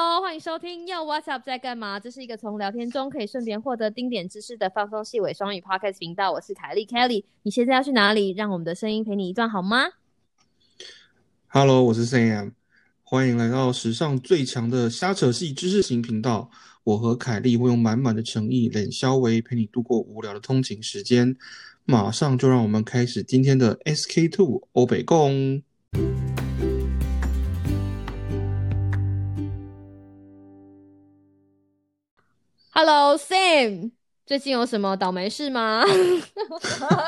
Hello，欢迎收听又 What's Up 在干嘛？这是一个从聊天中可以顺便获得丁点知识的放松细尾双语 Podcast 频道。我是凯莉 Kelly，你现在要去哪里？让我们的声音陪你一段好吗？Hello，我是 Sam，欢迎来到史上最强的瞎扯系知识型频道。我和凯莉会用满满的诚意、冷消维陪你度过无聊的通勤时间。马上就让我们开始今天的 SK Two 欧北共。Hello Sam，最近有什么倒霉事吗？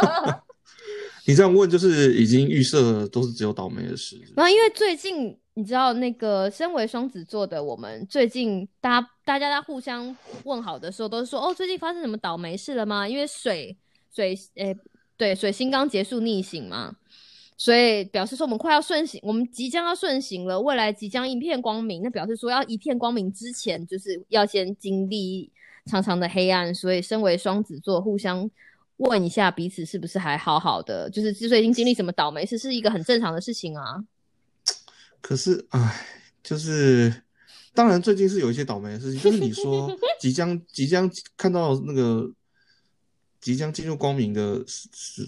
你这样问就是已经预设都是只有倒霉的事。然后因为最近你知道那个身为双子座的我们，最近大家大家在互相问好的时候，都是说哦，最近发生什么倒霉事了吗？因为水水诶对水星刚结束逆行嘛，所以表示说我们快要顺行，我们即将要顺行了，未来即将一片光明。那表示说要一片光明之前，就是要先经历。长长的黑暗，所以身为双子座，互相问一下彼此是不是还好好的，就是最近经历什么倒霉事，是一个很正常的事情啊。可是，哎，就是当然最近是有一些倒霉的事情，就是你说即将即将看到那个即将进入光明的，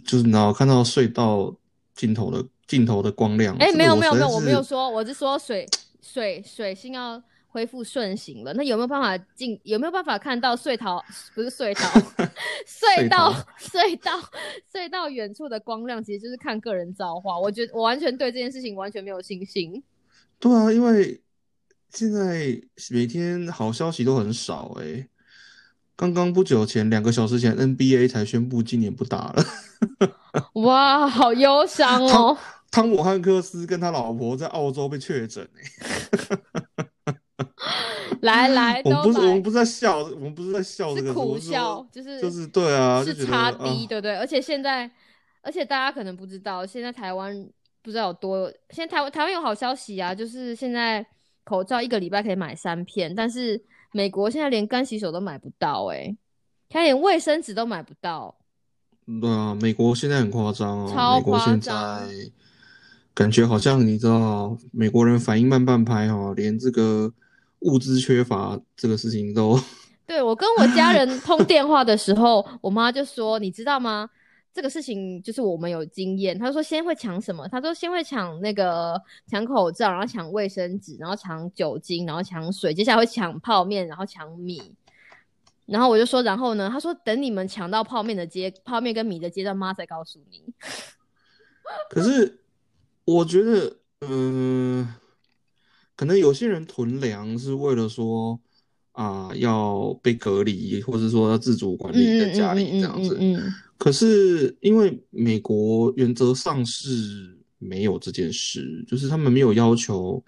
就是然后看到隧道尽头的尽头的光亮。哎，没有没有没有，我没有说，我是说水水水星要。恢复顺行了，那有没有办法进？有没有办法看到隧道？不是隧道，隧道，隧道，隧道远处的光亮，其实就是看个人造化。我觉得我完全对这件事情完全没有信心。对啊，因为现在每天好消息都很少哎。刚刚不久前，两个小时前，NBA 才宣布今年不打了。哇，好忧伤 哦！汤姆汉克斯跟他老婆在澳洲被确诊哎。来来，我们不是我们不是在笑，我们不是在笑这个，苦笑，就是就是对啊，是差低，对不对？而且现在，而且大家可能不知道，现在台湾不知道有多，现在台湾台湾有好消息啊，就是现在口罩一个礼拜可以买三片，但是美国现在连干洗手都买不到，哎，他连卫生纸都买不到。对啊，美国现在很夸张啊，超夸张，感觉好像你知道，美国人反应慢半拍哦，连这个。物资缺乏这个事情都，对我跟我家人通电话的时候，我妈就说：“你知道吗？这个事情就是我们有经验。”她说：“先会抢什么？”她说：“先会抢那个抢口罩，然后抢卫生纸，然后抢酒精，然后抢水，接下来会抢泡面，然后抢米。”然后我就说：“然后呢？”她说：“等你们抢到泡面的阶泡面跟米的阶段，妈再告诉你。”可是我觉得，嗯。可能有些人囤粮是为了说啊要被隔离，或者说要自主管理在家里这样子。可是因为美国原则上是没有这件事，就是他们没有要求，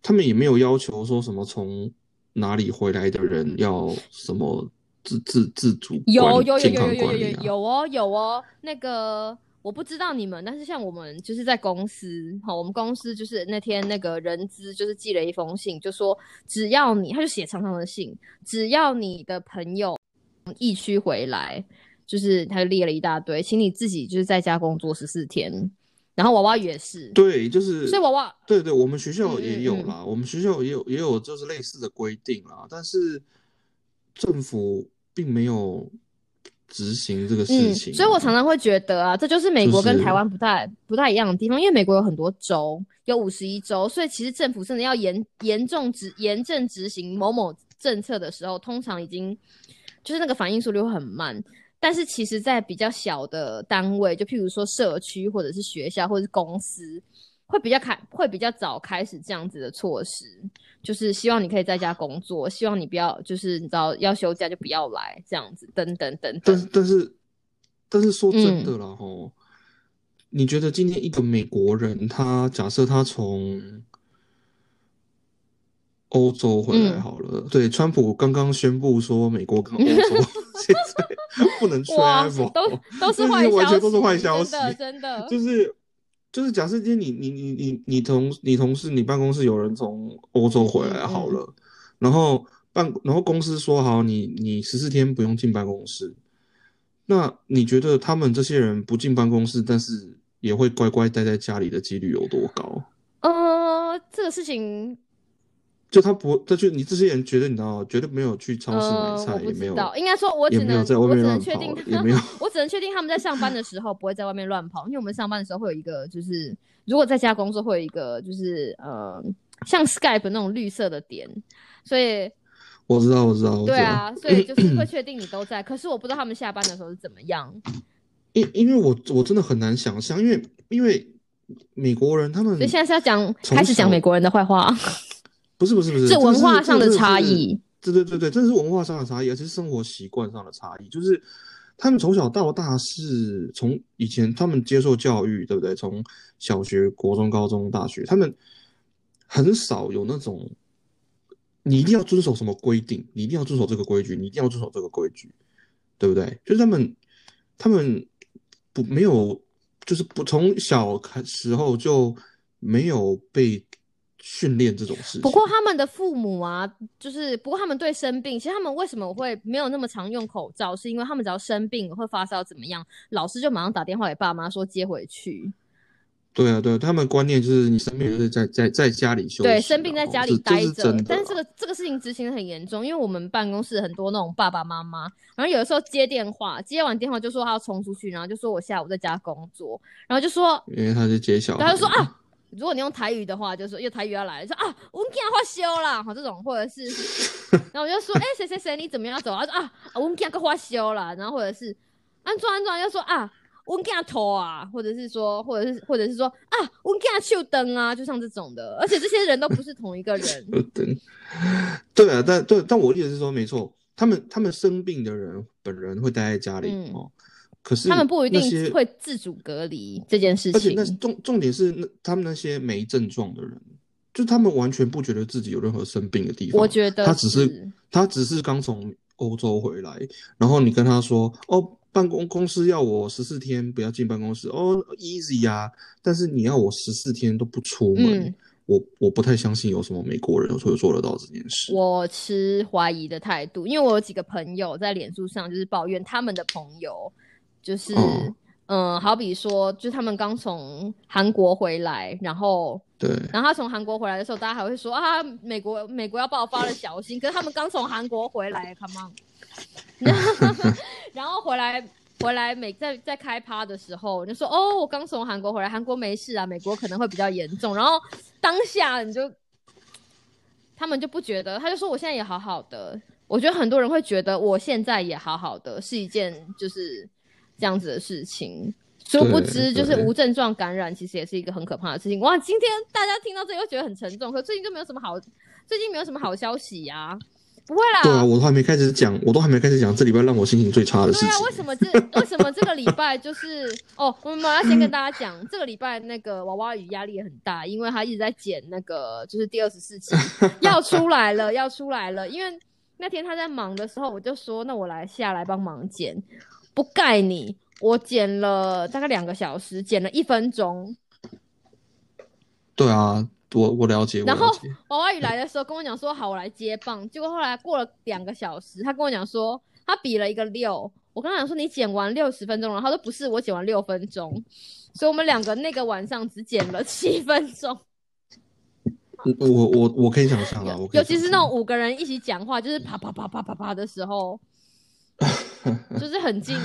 他们也没有要求说什么从哪里回来的人要什么自自自主有有有有有有有哦有哦那个。我不知道你们，但是像我们就是在公司，好，我们公司就是那天那个人资就是寄了一封信，就说只要你，他就写长长的信，只要你的朋友疫区回来，就是他就列了一大堆，请你自己就是在家工作十四天，然后娃娃也是，对，就是所以娃娃，对对，我们学校也有啦，我们学校也有也有就是类似的规定啦，但是政府并没有。执行这个事情，所以我常常会觉得啊，这就是美国跟台湾不太不太一样的地方，因为美国有很多州，有五十一州，所以其实政府真的要严严重执严正执行某某政策的时候，通常已经就是那个反应速率会很慢。但是其实，在比较小的单位，就譬如说社区或者是学校或者是公司。会比较开，会比较早开始这样子的措施，就是希望你可以在家工作，希望你不要，就是你知道要休假就不要来这样子，等等等。等但是但是但是说真的了哈，你觉得今天一个美国人，他假设他从欧洲回来好了，对，川普刚刚宣布说美国跟欧洲 现在不能 travel，都都是坏消息，完全都是坏消息，真的真的就是。就是假设今天你你你你你同你同事你办公室有人从欧洲回来好了，然后办然后公司说好你你十四天不用进办公室，那你觉得他们这些人不进办公室，但是也会乖乖待在家里的几率有多高？呃，这个事情就他不，他就你这些人觉得你知道，绝对没有去超市买呃，菜，也没有，知道，应该说，我只能没有在外面我只能乱跑确定也没有 我只能确定他们在上班的时候不会在外面乱跑，因为我们上班的时候会有一个，就是如果在家工作会有一个，就是呃，像 Skype 那种绿色的点，所以我知道，我知道，我知道。对啊，所以就是会确定你都在。可是我不知道他们下班的时候是怎么样。因因为我我真的很难想象，因为因为美国人他们所以现在是要讲开始讲美国人的坏话，不是不是不是，是这文化上的差异。对对对对，这是文化上的差异，而且是生活习惯上的差异。就是他们从小到大是从以前他们接受教育，对不对？从小学、国中、高中、大学，他们很少有那种你一定要遵守什么规定，你一定要遵守这个规矩，你一定要遵守这个规矩，对不对？就是他们他们不没有，就是不从小开时候就没有被训练这种事情。不过他们的父母啊，就是不过他们对生病，其实他们为什么会没有那么常用口罩，是因为他们只要生病会发烧怎么样，老师就马上打电话给爸妈说接回去。对啊，对啊，他们观念就是你生病就是在在在家里休息，对，生病在家里待着。但是这个这个事情执行的很严重，因为我们办公室很多那种爸爸妈妈，然后有的时候接电话，接完电话就说他要冲出去，然后就说我下午在家工作，然后就说，因为他是接小孩，他就说啊，如果你用台语的话，就说因为台语要来了，说啊，我们今发烧啦，好这种，或者是，然后我就说，哎、谁谁谁你怎么样走？他说啊，我们今个发烧啦，然后或者是安装安装就说啊。我给他头啊，或者是说，或者是，或者是说啊，我给他秀灯啊，就像这种的，而且这些人都不是同一个人。呃，对，啊，但对，但我的意思是说，没错，他们他们生病的人本人会待在家里、嗯哦，可是他们不一定会自主隔离这件事情而且那。重重点是那他们那些没症状的人，就他们完全不觉得自己有任何生病的地方。我觉得他只是是他只是刚从欧洲回来，然后你跟他说哦，办公公司要我十四天不要进办公室，哦，easy 呀、但是你要我十四天都不出门，嗯我我不太相信有什么美国人会做得到这件事。我持怀疑的态度，因为我有几个朋友在脸书上就是抱怨他们的朋友，就是哦嗯、好比说，就是他们刚从韩国回来，然后对，然后他从韩国回来的时候，大家还会说啊，美国美国要爆发了，小心。可是他们刚从韩国回来，come on，然后回来回来美在在开趴的时候，你就说哦，我刚从韩国回来，韩国没事啊，美国可能会比较严重。然后当下你就他们就不觉得，他就说我现在也好好的。我觉得很多人会觉得我现在也好好的是一件就是这样子的事情。殊不知，就是无症状感染，其实也是一个很可怕的事情。哇，今天大家听到这里会觉得很沉重，可最近就没有什么好，最近没有什么好消息呀、不会啦，对啊，我都还没开始讲，我都还没开始讲这礼拜让我心情最差的事情。对啊，为什么这 为什么这个礼拜就是哦？我们要先跟大家讲，这个礼拜那个娃娃鱼压力也很大，因为他一直在剪那个就是第二十四期 要出来了，要出来了。因为那天他在忙的时候，我就说那我来下来帮忙剪，不盖你，我剪了大概两个小时，剪了一分钟。对啊，我我了解，然后。娃娃鱼来的时候跟我讲说好，我来接棒。结果后来过了两个小时，他跟我讲说他比了一个六。我跟他讲说你剪完六十分钟了，他说不是，我剪完六分钟。所以我们两个那个晚上只剪了七分钟。嗯我我我可以想象啊，尤其是那种五个人一起讲话，就是啪啪啪啪啪啪的时候，就是很精。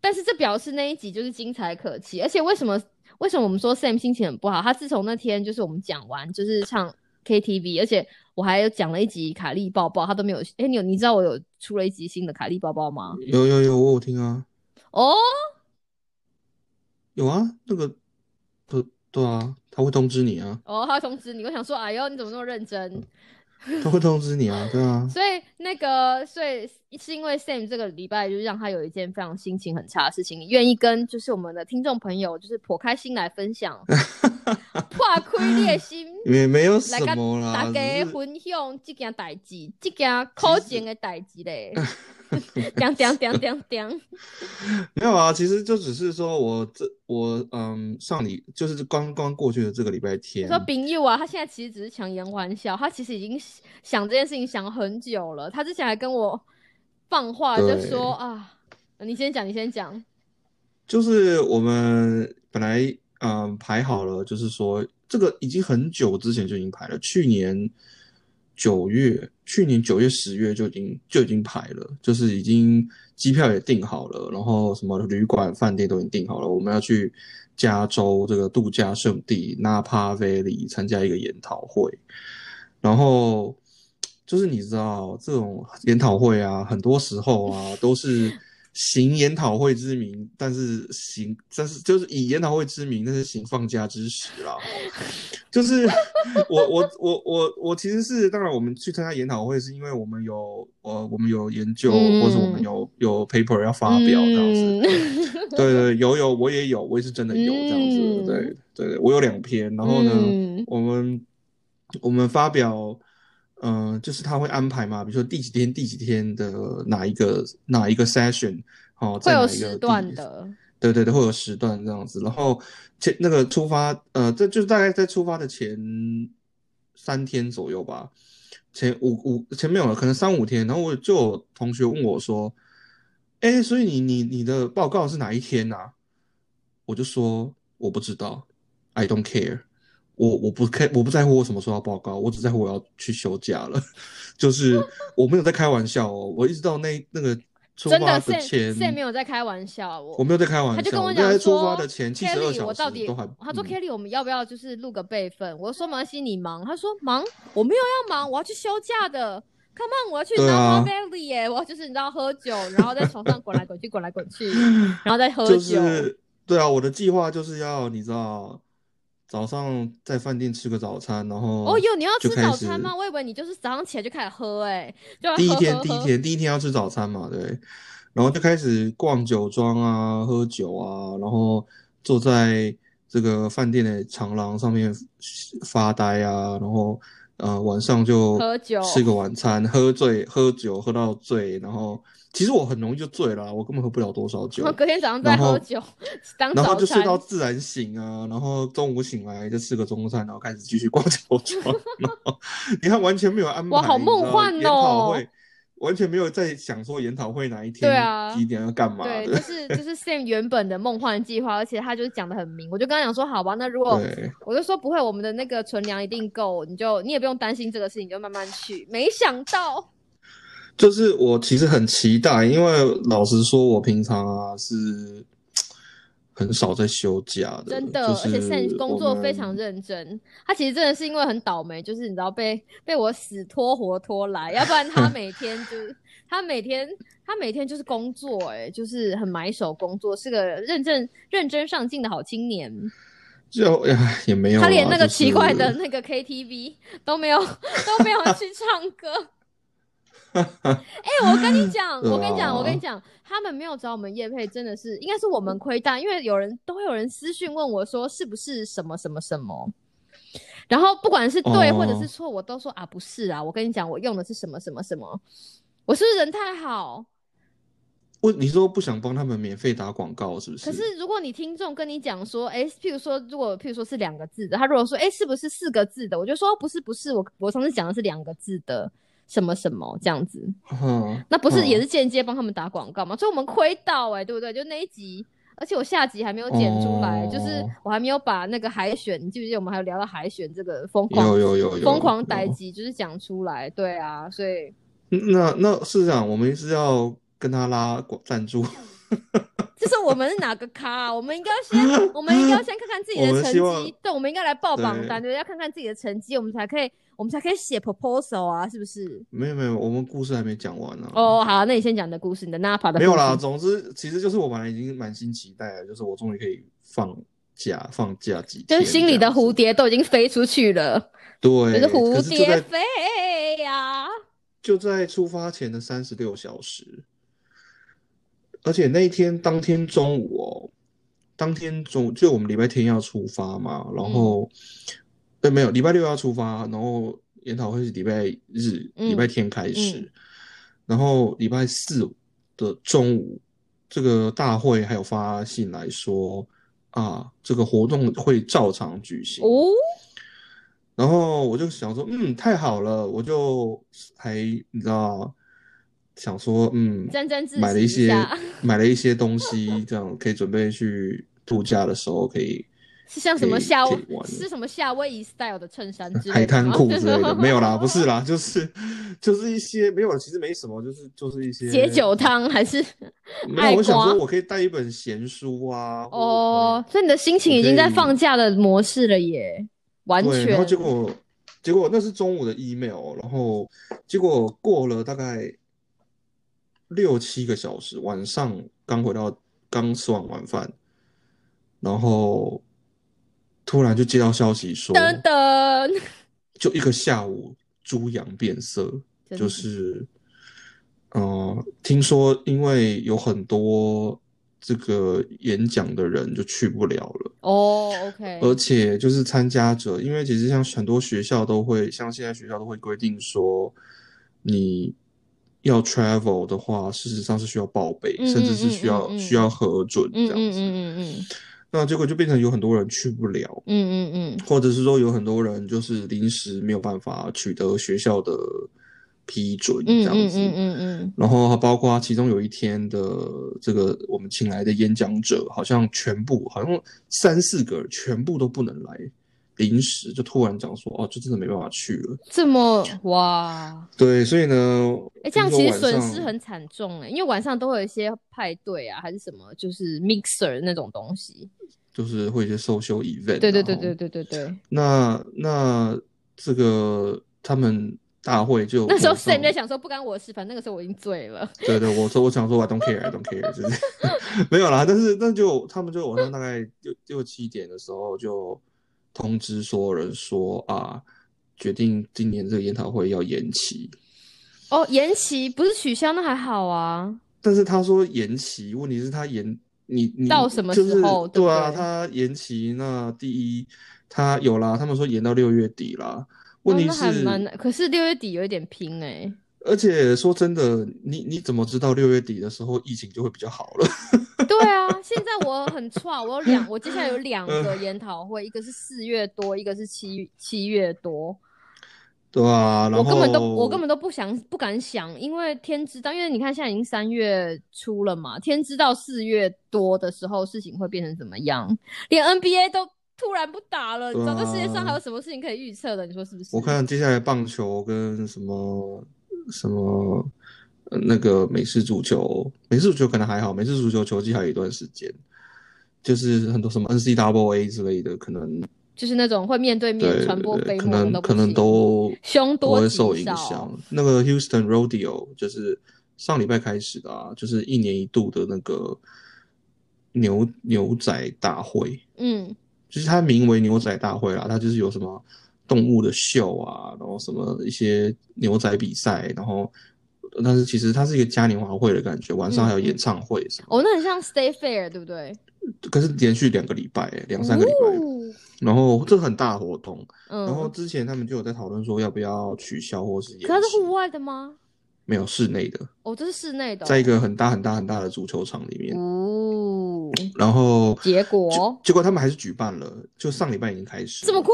但是这表示那一集就是精彩可期。而且为什么为什么我们说 Sam 心情很不好？他自从那天就是我们讲完就是唱 KTV，而且我还有讲了一集卡利抱抱，他都没有。哎、你有你知道我有出了一集新的卡利抱抱吗？有有有，我有听啊，哦，有啊，那个，对对啊，他会通知你啊，哦，他会通知你。我想说，哎呦，你怎么那么认真？他会通知你啊，对啊，所以那个，所以是因为 Sam 这个礼拜就是让他有一件非常心情很差的事情，愿意跟就是我们的听众朋友就是剖开心来分享，破开裂心，也没有什么啦，大家分享这件代志，这件可情的代志嘞。叮叮叮叮叮，没有啊，其实就只是说我这我嗯上礼就是刚刚过去的这个礼拜我天，说丙佑啊，他现在其实只是强颜欢笑，他其实已经想这件事情想很久了。他之前还跟我放话，就对说啊，你先讲，你先讲。就是我们本来嗯排好了，就是说这个已经很久之前就已经排了，去年九月，去年九月、十月就已经就已经排了，就是已经机票也订好了，然后什么旅馆、饭店都已经订好了，我们要去加州这个度假胜地纳帕 Valley 参加一个研讨会，然后就是你知道这种研讨会啊，很多时候啊都是。行研讨会之名，但是行，但是就是以研讨会之名，但是行放假之实啦。就是我我我我我其实是当然，我们去参加研讨会是因为我们有呃我们有研究，或者我们有有 paper 要发表这样子。对对，有有我也有，我也是真的有这样子。对对对，我有两篇，然后呢，我们我们发表。嗯，就是他会安排嘛，比如说第几天、第几天的哪一个哪一个 session，哦，会有时段的，对对对，会有时段这样子。然后前那个出发，呃，这就是大概在出发的前三天左右吧，前五五前面有可能三五天。然后我就有同学问我说：“哎，所以你你你的报告是哪一天呐？”我就说我不知道，I don't care。我我不开我不在乎我什么时候要报告，我只在乎我要去休假了。就是我没有在开玩笑哦，我一直到那那个出发的前，现没有在开玩笑，我我没有在开玩笑。他就跟我讲出发的前七十二小时都还。他说：“Kelly，我们要不要就是录个备份？”我说：“没关系，你忙。”他说：“忙，我没有要忙，我要去休假的。Come on，我要去拿 Valley 耶！我就是你知道喝酒，然后在床上滚来滚去，滚来滚去，然后再喝酒。对啊，我的计划就是要你知道。早上在饭店吃个早餐，然后哦哟，你要吃早餐吗？我以为你就是早上起来就开始喝，哎，第一天第一天第一天要吃早餐嘛，对，然后就开始逛酒庄啊，喝酒啊，然后坐在这个饭店的长廊上面发呆啊，然后呃晚上就喝酒吃个晚餐，喝醉喝酒喝到醉，然后。其实我很容易就醉了，我根本喝不了多少酒。隔天早上再喝酒，然后就睡到自然醒啊，然后中午醒来就吃个中餐，然后开始继续逛 酒庄。你看，完全没有安排，哇，好梦幻哦！研讨会完全没有在想说研讨会哪一天、啊几点要干嘛。对，就是就是 Sam 原本的梦幻计划，而且他就是讲的很明。我就跟他讲说，好吧，那如果我就说不会，我们的那个存粮一定够，你就你也不用担心这个事情，就慢慢去。没想到。就是我其实很期待，因为老实说，我平常啊是很少在休假的，真的，而且现在工作非常认真。他其实真的是因为很倒霉，就是你知道被被我死拖活拖来，要不然他每天就是 他每天他每天就是工作，哎，就是很埋首工作，是个认真认真上进的好青年。就呀也没有，他连那个奇怪的那个 KTV 都没有都没有去唱歌。哎，我跟你讲，我跟你讲，我跟你讲，他们没有找我们叶配，真的是应该是我们亏大，因为有人都会有人私讯问我说是不是什么什么什么，然后不管是对或者是错，我都说啊不是啊，我跟你讲，我用的是什么什么什么，我是不是人太好？我你说不想帮他们免费打广告是不是？可是如果你听众跟你讲说，哎，譬如说如果譬如说是两个字的，他如果说哎是不是四个字的，我就说不是不是，我我上次讲的是两个字的。什么什么这样子，那不是也是间接帮他们打广告吗？所以我们亏到哎，对不对？就那一集，而且我下集还没有剪出来，就是我还没有把那个海选，你记不记得我们还有聊到海选这个疯狂有有有疯狂逮集，就是讲出来，对啊，所以那那是这样，我们是要跟他拉赞助，就是我们是哪个咖？我们应该先，我们应该先看看自己的成绩，对，我们应该来报榜单，对，要看看自己的成绩，我们才可以。我们才可以写 proposal 啊，是不是？没有没有，我们故事还没讲完呢。哦，好，那你先讲你的故事，你的 Napa 的。没有啦，总之其实就是我本来已经满心期待了，就是我终于可以放假放假几天，就是心里的蝴蝶都已经飞出去了。对，就是蝴蝶飞呀。就在出发前的三十六小时，而且那一天当天中午哦，当天中就我们礼拜天要出发嘛，然后。对，没有，礼拜六要出发，然后研讨会是礼拜日、礼拜天开始，然后礼拜四的中午，这个大会还有发信来说啊，这个活动会照常举行哦。然后我就想说，嗯，太好了，我就还你知道，想说，嗯，沾沾自买了一些买了一些东西，这样可以准备去度假的时候可以。是像什么夏可以玩的是什么夏威夷 style 的衬衫之类的海滩裤之类的，没有啦，不是啦，就是就是一些没有，其实没什么，就是就是一些解酒汤还是 没有，我想说我可以带一本闲书啊。哦，所以你的心情已经在放假的模式了耶，完全，然后结果结果那是中午的 email，然后结果过了大概六七个小时，晚上刚回到刚吃完晚饭，然后突然就接到消息说，等等，就一个下午猪羊变色，就是是呃，听说因为有很多这个演讲的人就去不了了。哦，OK，而且就是参加者，因为其实像很多学校都会，像现在学校都会规定说，你要 travel 的话，事实上是需要报备，嗯甚至是嗯需要嗯嗯需要核准这嗯样子。嗯嗯嗯那结果就变成有很多人去不了，嗯嗯嗯或者是说有很多人就是临时没有办法取得学校的批准这嗯样子。嗯嗯嗯嗯然后包括其中有一天的这个我们请来的演讲者，好像全部好像三四个人全部都不能来，临时就突然讲说哦，就真的没办法去了。这么哇，对，所以呢，哎，这样其实损失很惨重哎，因为晚上都会有一些派对啊，还是什么，就是 mixer 那种东西。就是会有一些 social event。对对对对对对对。那那这个他们大会就那时候 Sam 在想说不干我的事，反正那个时候我已经醉了。对对，我说我想说 I don't care, I don't care，就是 没有啦。但是那就他们就晚上大概六六七点的时候就通知所有人说啊，决定今年这个研讨会要延期。哦，延期不是取消，那还好啊。但是他说延期，问题是他延你你到什么就是时候对啊，他延期那第一他有啦，他们说延到六月底啦。问哦，题是，蛮，可是六月底有一点拼哎、而且说真的，你你怎么知道六月底的时候疫情就会比较好了？对啊，现在我很差，我有两，我接下来有两嗯个研讨会，一个是四月多，一个是七七月多。对啊，然后我根本都我根本都不想不敢想，因为天知道，因为你看现在已经三月初了嘛，天知道四月多的时候事情会变成怎么样，连 NBA 都突然不打了，你知道这世界上啊还有什么事情可以预测的？你说是不是？我看接下来棒球跟什么什么、呃那个美式足球，美式足球可能还好，美式足球球季还有一段时间，就是很多什么 NCAA 之类的，可能就是那种会面对面传播飞沫的能可能都凶多会受影响。那个 Houston Rodeo 就是上礼拜开始的啊，就是一年一度的那个牛牛仔大会，嗯，就是它名为牛仔大会啦，它就是有什么动物的秀啊，然后什么一些牛仔比赛，然后但是其实它是一个嘉年华会的感觉，晚上还有演唱会什么，哦，那很像 Stay Fair，对不对？可是连续两个礼拜，两三个礼拜，哦 然后这个很大活动，嗯，然后之前他们就有在讨论说要不要取消或是延，可它是户外的吗？没有室内的，哦，这是室内的哦、在一个很大很大很大的足球场里面，哦，然后结果？结果他们还是举办了，就上礼拜已经开始，这么酷，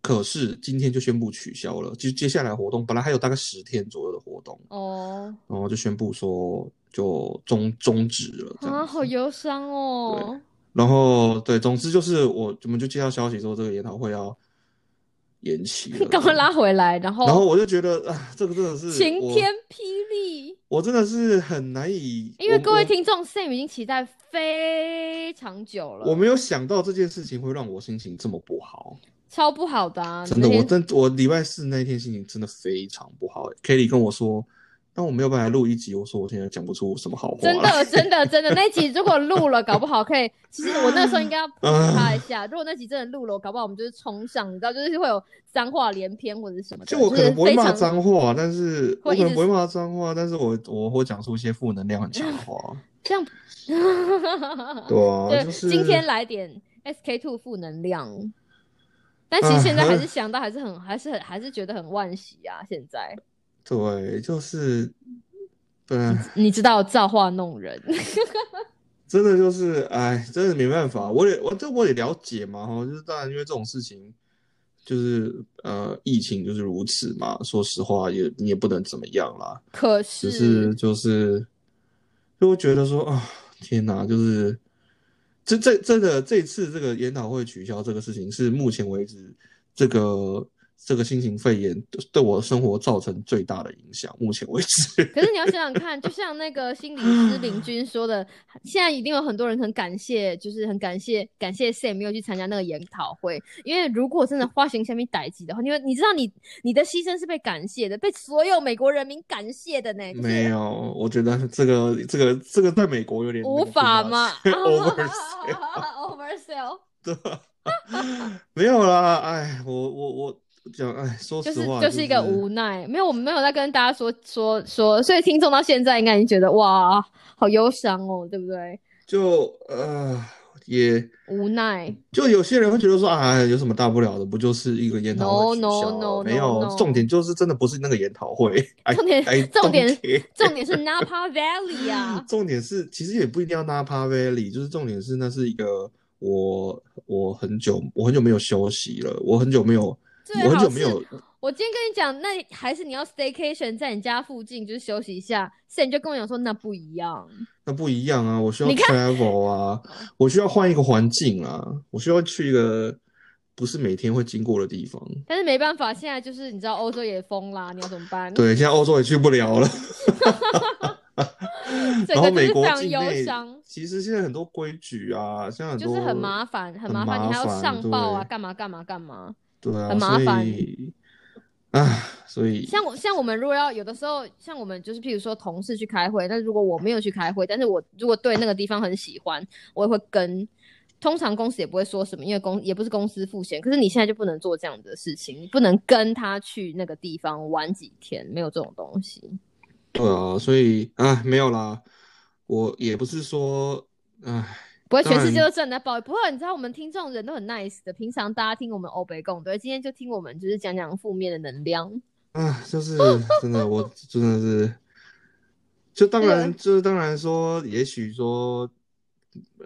可是今天就宣布取消了，就接下来活动本来还有大概十天左右的活动，哦，然后就宣布说就终终止了这啊。好忧伤哦。然后对，总之就是我我们就接到消息说这个研讨会要延期了，赶快拉回来，然后然后我就觉得啊，这个真的是晴天霹雳。我真的是很难以，因为各位听众，Sam 已经期待非常久了，我没有想到这件事情会让我心情这么不好，超不好的啊！真的，我真我礼拜四那天心情真的非常不好。Kelly 跟我说，那我没有办法录一集，我说我现在讲不出什么好话真。的，真的，真的，那集如果录了，搞不好可以。其实我那时候应该要 push 他一下。如果那集真的录了，我搞不好我们就是冲上，你知道，就是会有脏话连篇或者是什么的。就我可能不会骂脏话，但是我可能不会骂脏话，但是我我会讲出一些负能量很强的话。这样。对啊，对，就是今天来点 SK two 负能量。但其实现在还是想到，还是很，还是很，还是觉得很惋惜啊！现在对，就是对，你知道造化弄人，真的就是哎，真的没办法，我也我这我也了解嘛哈，就是当然因为这种事情。就是呃，疫情就是如此嘛。说实话也，你也不能怎么样啦。可是只是就是，就会觉得说啊，天哪，就是这这这个这次这个研讨会取消这个事情，是目前为止这个这个新型肺炎对我的生活造成最大的影响。目前为止，可是你要想想看，就像那个心理师林 军说的，现在一定有很多人很感谢，就是很感谢感谢 Sam 没有去参加那个研讨会，因为如果真的花型下面逮鸡的话，因为你知道你你的牺牲是被感谢的，被所有美国人民感谢的呢。就是没有，我觉得这个这个这个在美国有点无法吗？Oversell，？Oversell？没有啦，哎，我我我讲，哎，说就是实话，就是一个无奈，没有我们没有在跟大家说说说，所以听众到现在应该已经觉得哇，好忧伤哦，对不对？就呃也无奈，就有些人会觉得说啊，有什么大不了的？不就是一个研讨会 No, 取 no, no, 没有重点就是真的不是那个研讨会，重点重点重点是 Napa Valley 啊，重点是，其实也不一定要 Napa Valley，就是重点是那是一个我我很久我很久没有休息了，我很久没有最我很好久没有我今天跟你讲，那还是你要 staycation 在你家附近，就是休息一下。现在你就跟我讲说那不一样，那不一样啊，我需要 travel 啊，我需要换一个环境啊，我需要去一个不是每天会经过的地方。但是没办法，现在就是你知道欧洲也封啦，你要怎么办？对，现在欧洲也去不了了。整然后美国境内其实现在很多规矩啊，像很多就是很麻烦，很很麻烦，你还要上报啊，对干嘛干嘛干嘛。对啊，很麻烦所以，唉，所以像我像我们如果要有的时候，像我们就是譬如说同事去开会，那如果我没有去开会，但是我如果对那个地方很喜欢，我也会跟。通常公司也不会说什么，因为公也不是公司付钱。可是你现在就不能做这样的事情，你不能跟他去那个地方玩几天，没有这种东西。对啊，所以唉，没有啦，我也不是说，唉，不会全世界都正在抱怨，不会，你知道我们听众人都很 nice 的，平常大家听我们欧北共，对，今天就听我们就是讲讲负面的能量。啊，就是 真的，我真的是，就当然，就是当然说，也许说，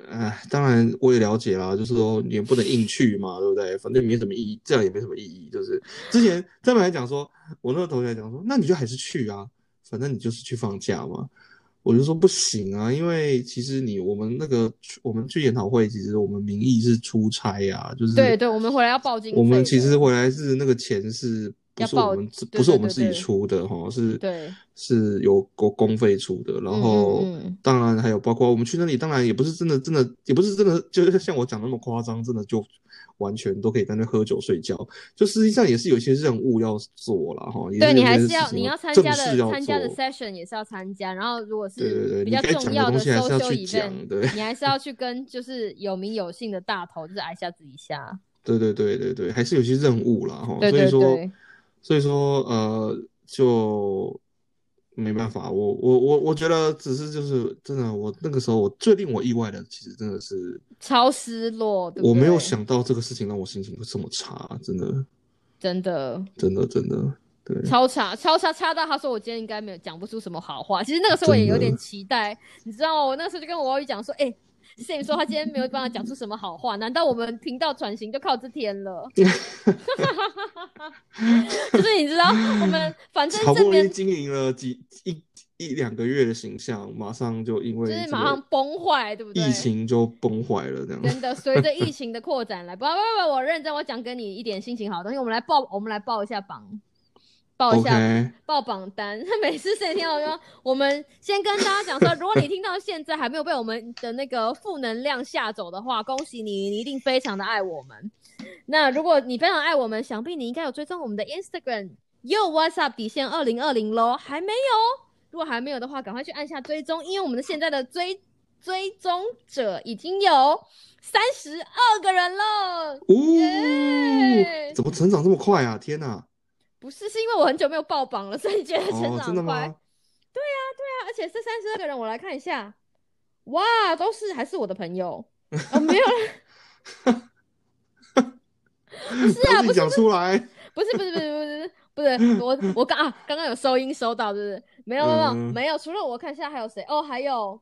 哎，当然我也了解啦，就是说你也不能硬去嘛，对不对？反正没什么意义，这样也没什么意义。就是之前他们还讲说，我那个同学还讲说，那你就还是去啊，反正你就是去放假嘛。我就说不行啊，因为其实你我们那个我们去研讨会，其实我们名义是出差呀、就是对对，我们回来要报经费。我们其实回来是那个钱是不是我们自对不是我们自己出的哈，是对是由公公费出的，然后包括我们去那里，当然也不是真的真的也不是真的就是像我讲的那么夸张，真的就完全都可以在那喝酒睡觉，就实际上也是有一些任务要做了哈，对你还是要你要参加的参加的 session 也是要参加，然后如果是比较重要东西还是要 social 去讲 event，对你还是要去跟就是有名有姓的大头，就是挨下子一下。对对对对对，还是有些任务啦哈，对所以说所以说呃就没办法，我我我我觉得只是就是真的，我那个时候我最令我意外的，其实真的是超失落，我没有想到这个事情让我心情会这么差，真的真的真的真的对。超差，超差，差到他说我今天应该没有讲不出什么好话。其实那个时候我也有点期待，你知道吗？我那时候就跟我外语讲说，哎、Sam 说他今天没有办法讲出什么好话，难道我们频道转型就靠这天了？就是你知道，我们反正好不容易经营了几一一两个月的形象，马上就因为就是这马上崩坏，对不对？疫情就崩坏了，这样。真的，随着疫情的扩展来，不不不，我认真，我讲给你一点心情好的东西。我们来报，我们来报一下榜，报一下报榜单。每次谁听到说，我们先跟大家讲说，如果你听到现在还没有被我们的那个负能量吓走的话，恭喜你，你一定非常的爱我们。那如果你非常爱我们，想必你应该有追踪我们的 Instagram Yo What's Up 底线二零二零喽，还没有？如果还没有的话，赶快去按下追踪，因为我们的现在的追追踪者已经有三十二个人了。耶哦，怎么成长这么快啊？天哪！不是，是因为我很久没有爆榜了，所以觉得成哦，真的长快。吗？对啊，而且这三十二个人，我来看一下，哇，都是还是我的朋友哦，没有了，不是啊，讲出来。不是不是不是不是不是，我我刚啊刚刚有收音收到，对不是？没有没有没有嗯没有，除了我看一下还有谁哦，还有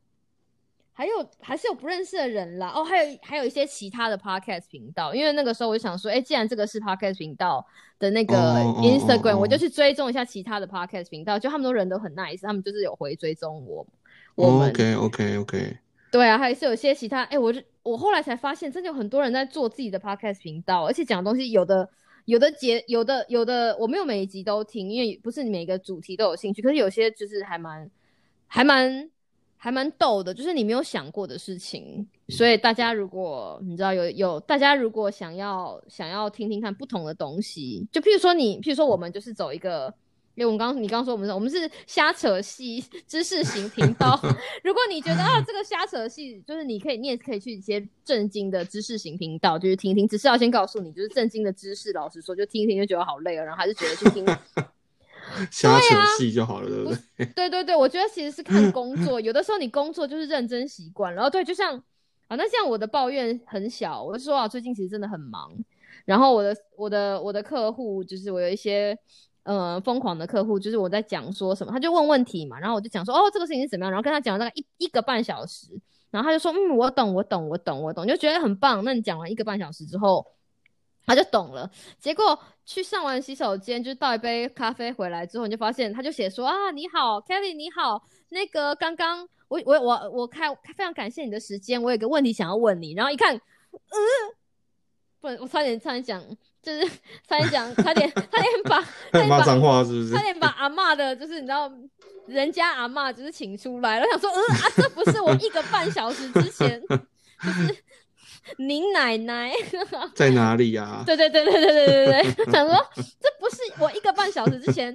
还有还是有不认识的人啦，哦，还有还有一些其他的 podcast 频道，因为那个时候我就想说，哎，既然这个是 podcast 频道的那个哦哦哦 Instagram，、哦我就去追踪一下其他的 podcast 频道，就他们都人都很 nice，他们就是有回追踪我我们。OK OK OK，对啊，还是有些其他，哎，我就我后来才发现，真的有很多人在做自己的 podcast 频道，而且讲的东西有的有的节有的有的我没有每一集都听，因为不是每个主题都有兴趣，可是有些就是还蛮还蛮还蛮逗的，就是你没有想过的事情。所以大家如果你知道有有大家如果想要想要听听看不同的东西，就譬如说你譬如说我们就是走一个。因为我们刚你刚说我们是我们是瞎扯戏知识型频道，如果你觉得啊这个瞎扯戏就是你可以你也可以去一些正经的知识型频道，就是听听，只是要先告诉你，就是正经的知识，老实说就听一听就觉得好累了，然后还是觉得去听 瞎扯戏就好了，对不 对？对对对，我觉得其实是看工作，有的时候你工作就是认真习惯，然后对，就像啊那像我的抱怨很小，我就说啊最近其实真的很忙，然后我的我的我的客户就是我有一些。呃，疯狂的客户就是我在讲说什么，他就问问题嘛，然后我就讲说，哦，这个事情是怎么样，然后跟他讲了大概一一个半小时，然后他就说，嗯，我懂，我懂，我懂，我懂，就觉得很棒。那你讲完一个半小时之后，他就懂了。结果去上完洗手间，就倒一杯咖啡回来之后，你就发现他就写说，啊，你好，Kelly，你好，那个刚刚我我我我开非常感谢你的时间，我有个问题想要问你，然后一看，嗯，不，我差点差点讲。就是 差点讲，差点差点把，差点骂脏话是不是？差点把阿妈的，就是你知道，人家阿妈就是请出来了，想说，嗯啊，这不是我一个半小时之前，就是 您奶奶 在哪里呀？对对对对对对对对，想说这不是我一个半小时之前。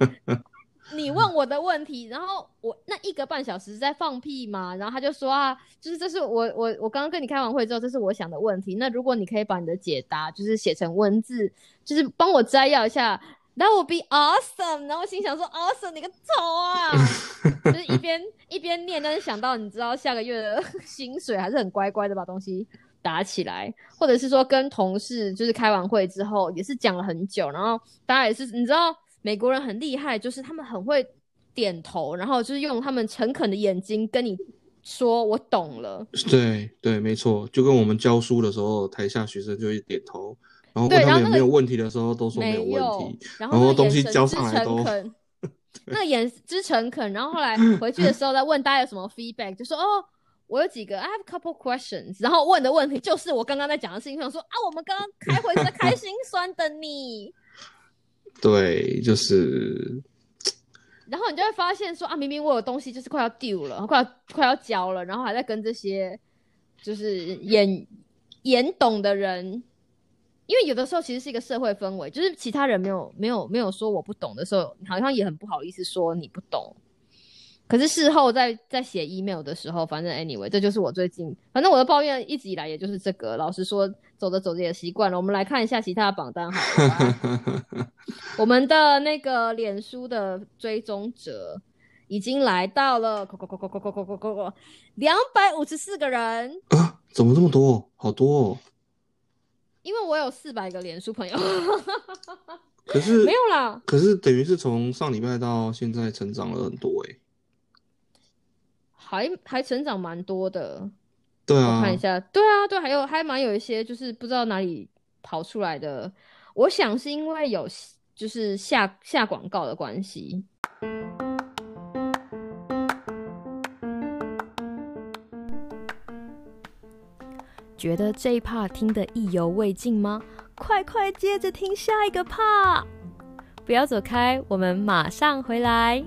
你问我的问题，然后我那一个半小时在放屁嘛，然后他就说啊，就是这是我我我刚刚跟你开完会之后，这是我想的问题。那如果你可以把你的解答就是写成文字，就是帮我摘要一下，That would be awesome。然后心想说，awesome 你个头啊！就是一边一边念，但是想到你知道下个月的薪水，还是很乖乖的把东西打起来，或者是说跟同事就是开完会之后也是讲了很久，然后大家也是你知道。美国人很厉害，就是他们很会点头，然后就是用他们诚恳的眼睛跟你说“我懂了”。对对，没错，就跟我们教书的时候，台下学生就会点头，然后问他们有没有问题的时候，都说没有问题，然后东西交上来都。那眼之诚恳，然后后来回去的时候再问大家有什么 feedback，就说哦，我有几个，I have a couple questions，然后问的问题就是我刚刚在讲的事情，想说啊，我们刚刚开会是开心酸的你。对，就是，然后你就会发现说啊，明明我有东西就是快要丢了，快要快要交了，然后还在跟这些就是演演懂的人，因为有的时候其实是一个社会氛围，就是其他人没有没有没有说我不懂的时候，好像也很不好意思说你不懂。可是事后在在写 email 的时候，反正 anyway，这就是我最近，反正我的抱怨一直以来也就是这个。老实说，走着走着也习惯了。我们来看一下其他的榜单，好了。我们的那个脸书的追踪者已经来到了，两百五十四个人啊！怎么这么多？好多哦！因为我有四百个脸书朋友。可是 没有啦。可是等于是从上礼拜到现在成长了很多哎。还还成长蛮多的，对啊，我看一下，对啊，对，还有还蛮有一些，就是不知道哪里跑出来的。我想是因为有就是下下广告的关系。觉得这一 part 听得意犹未尽吗？快快接着听下一个 part！不要走开，我们马上回来。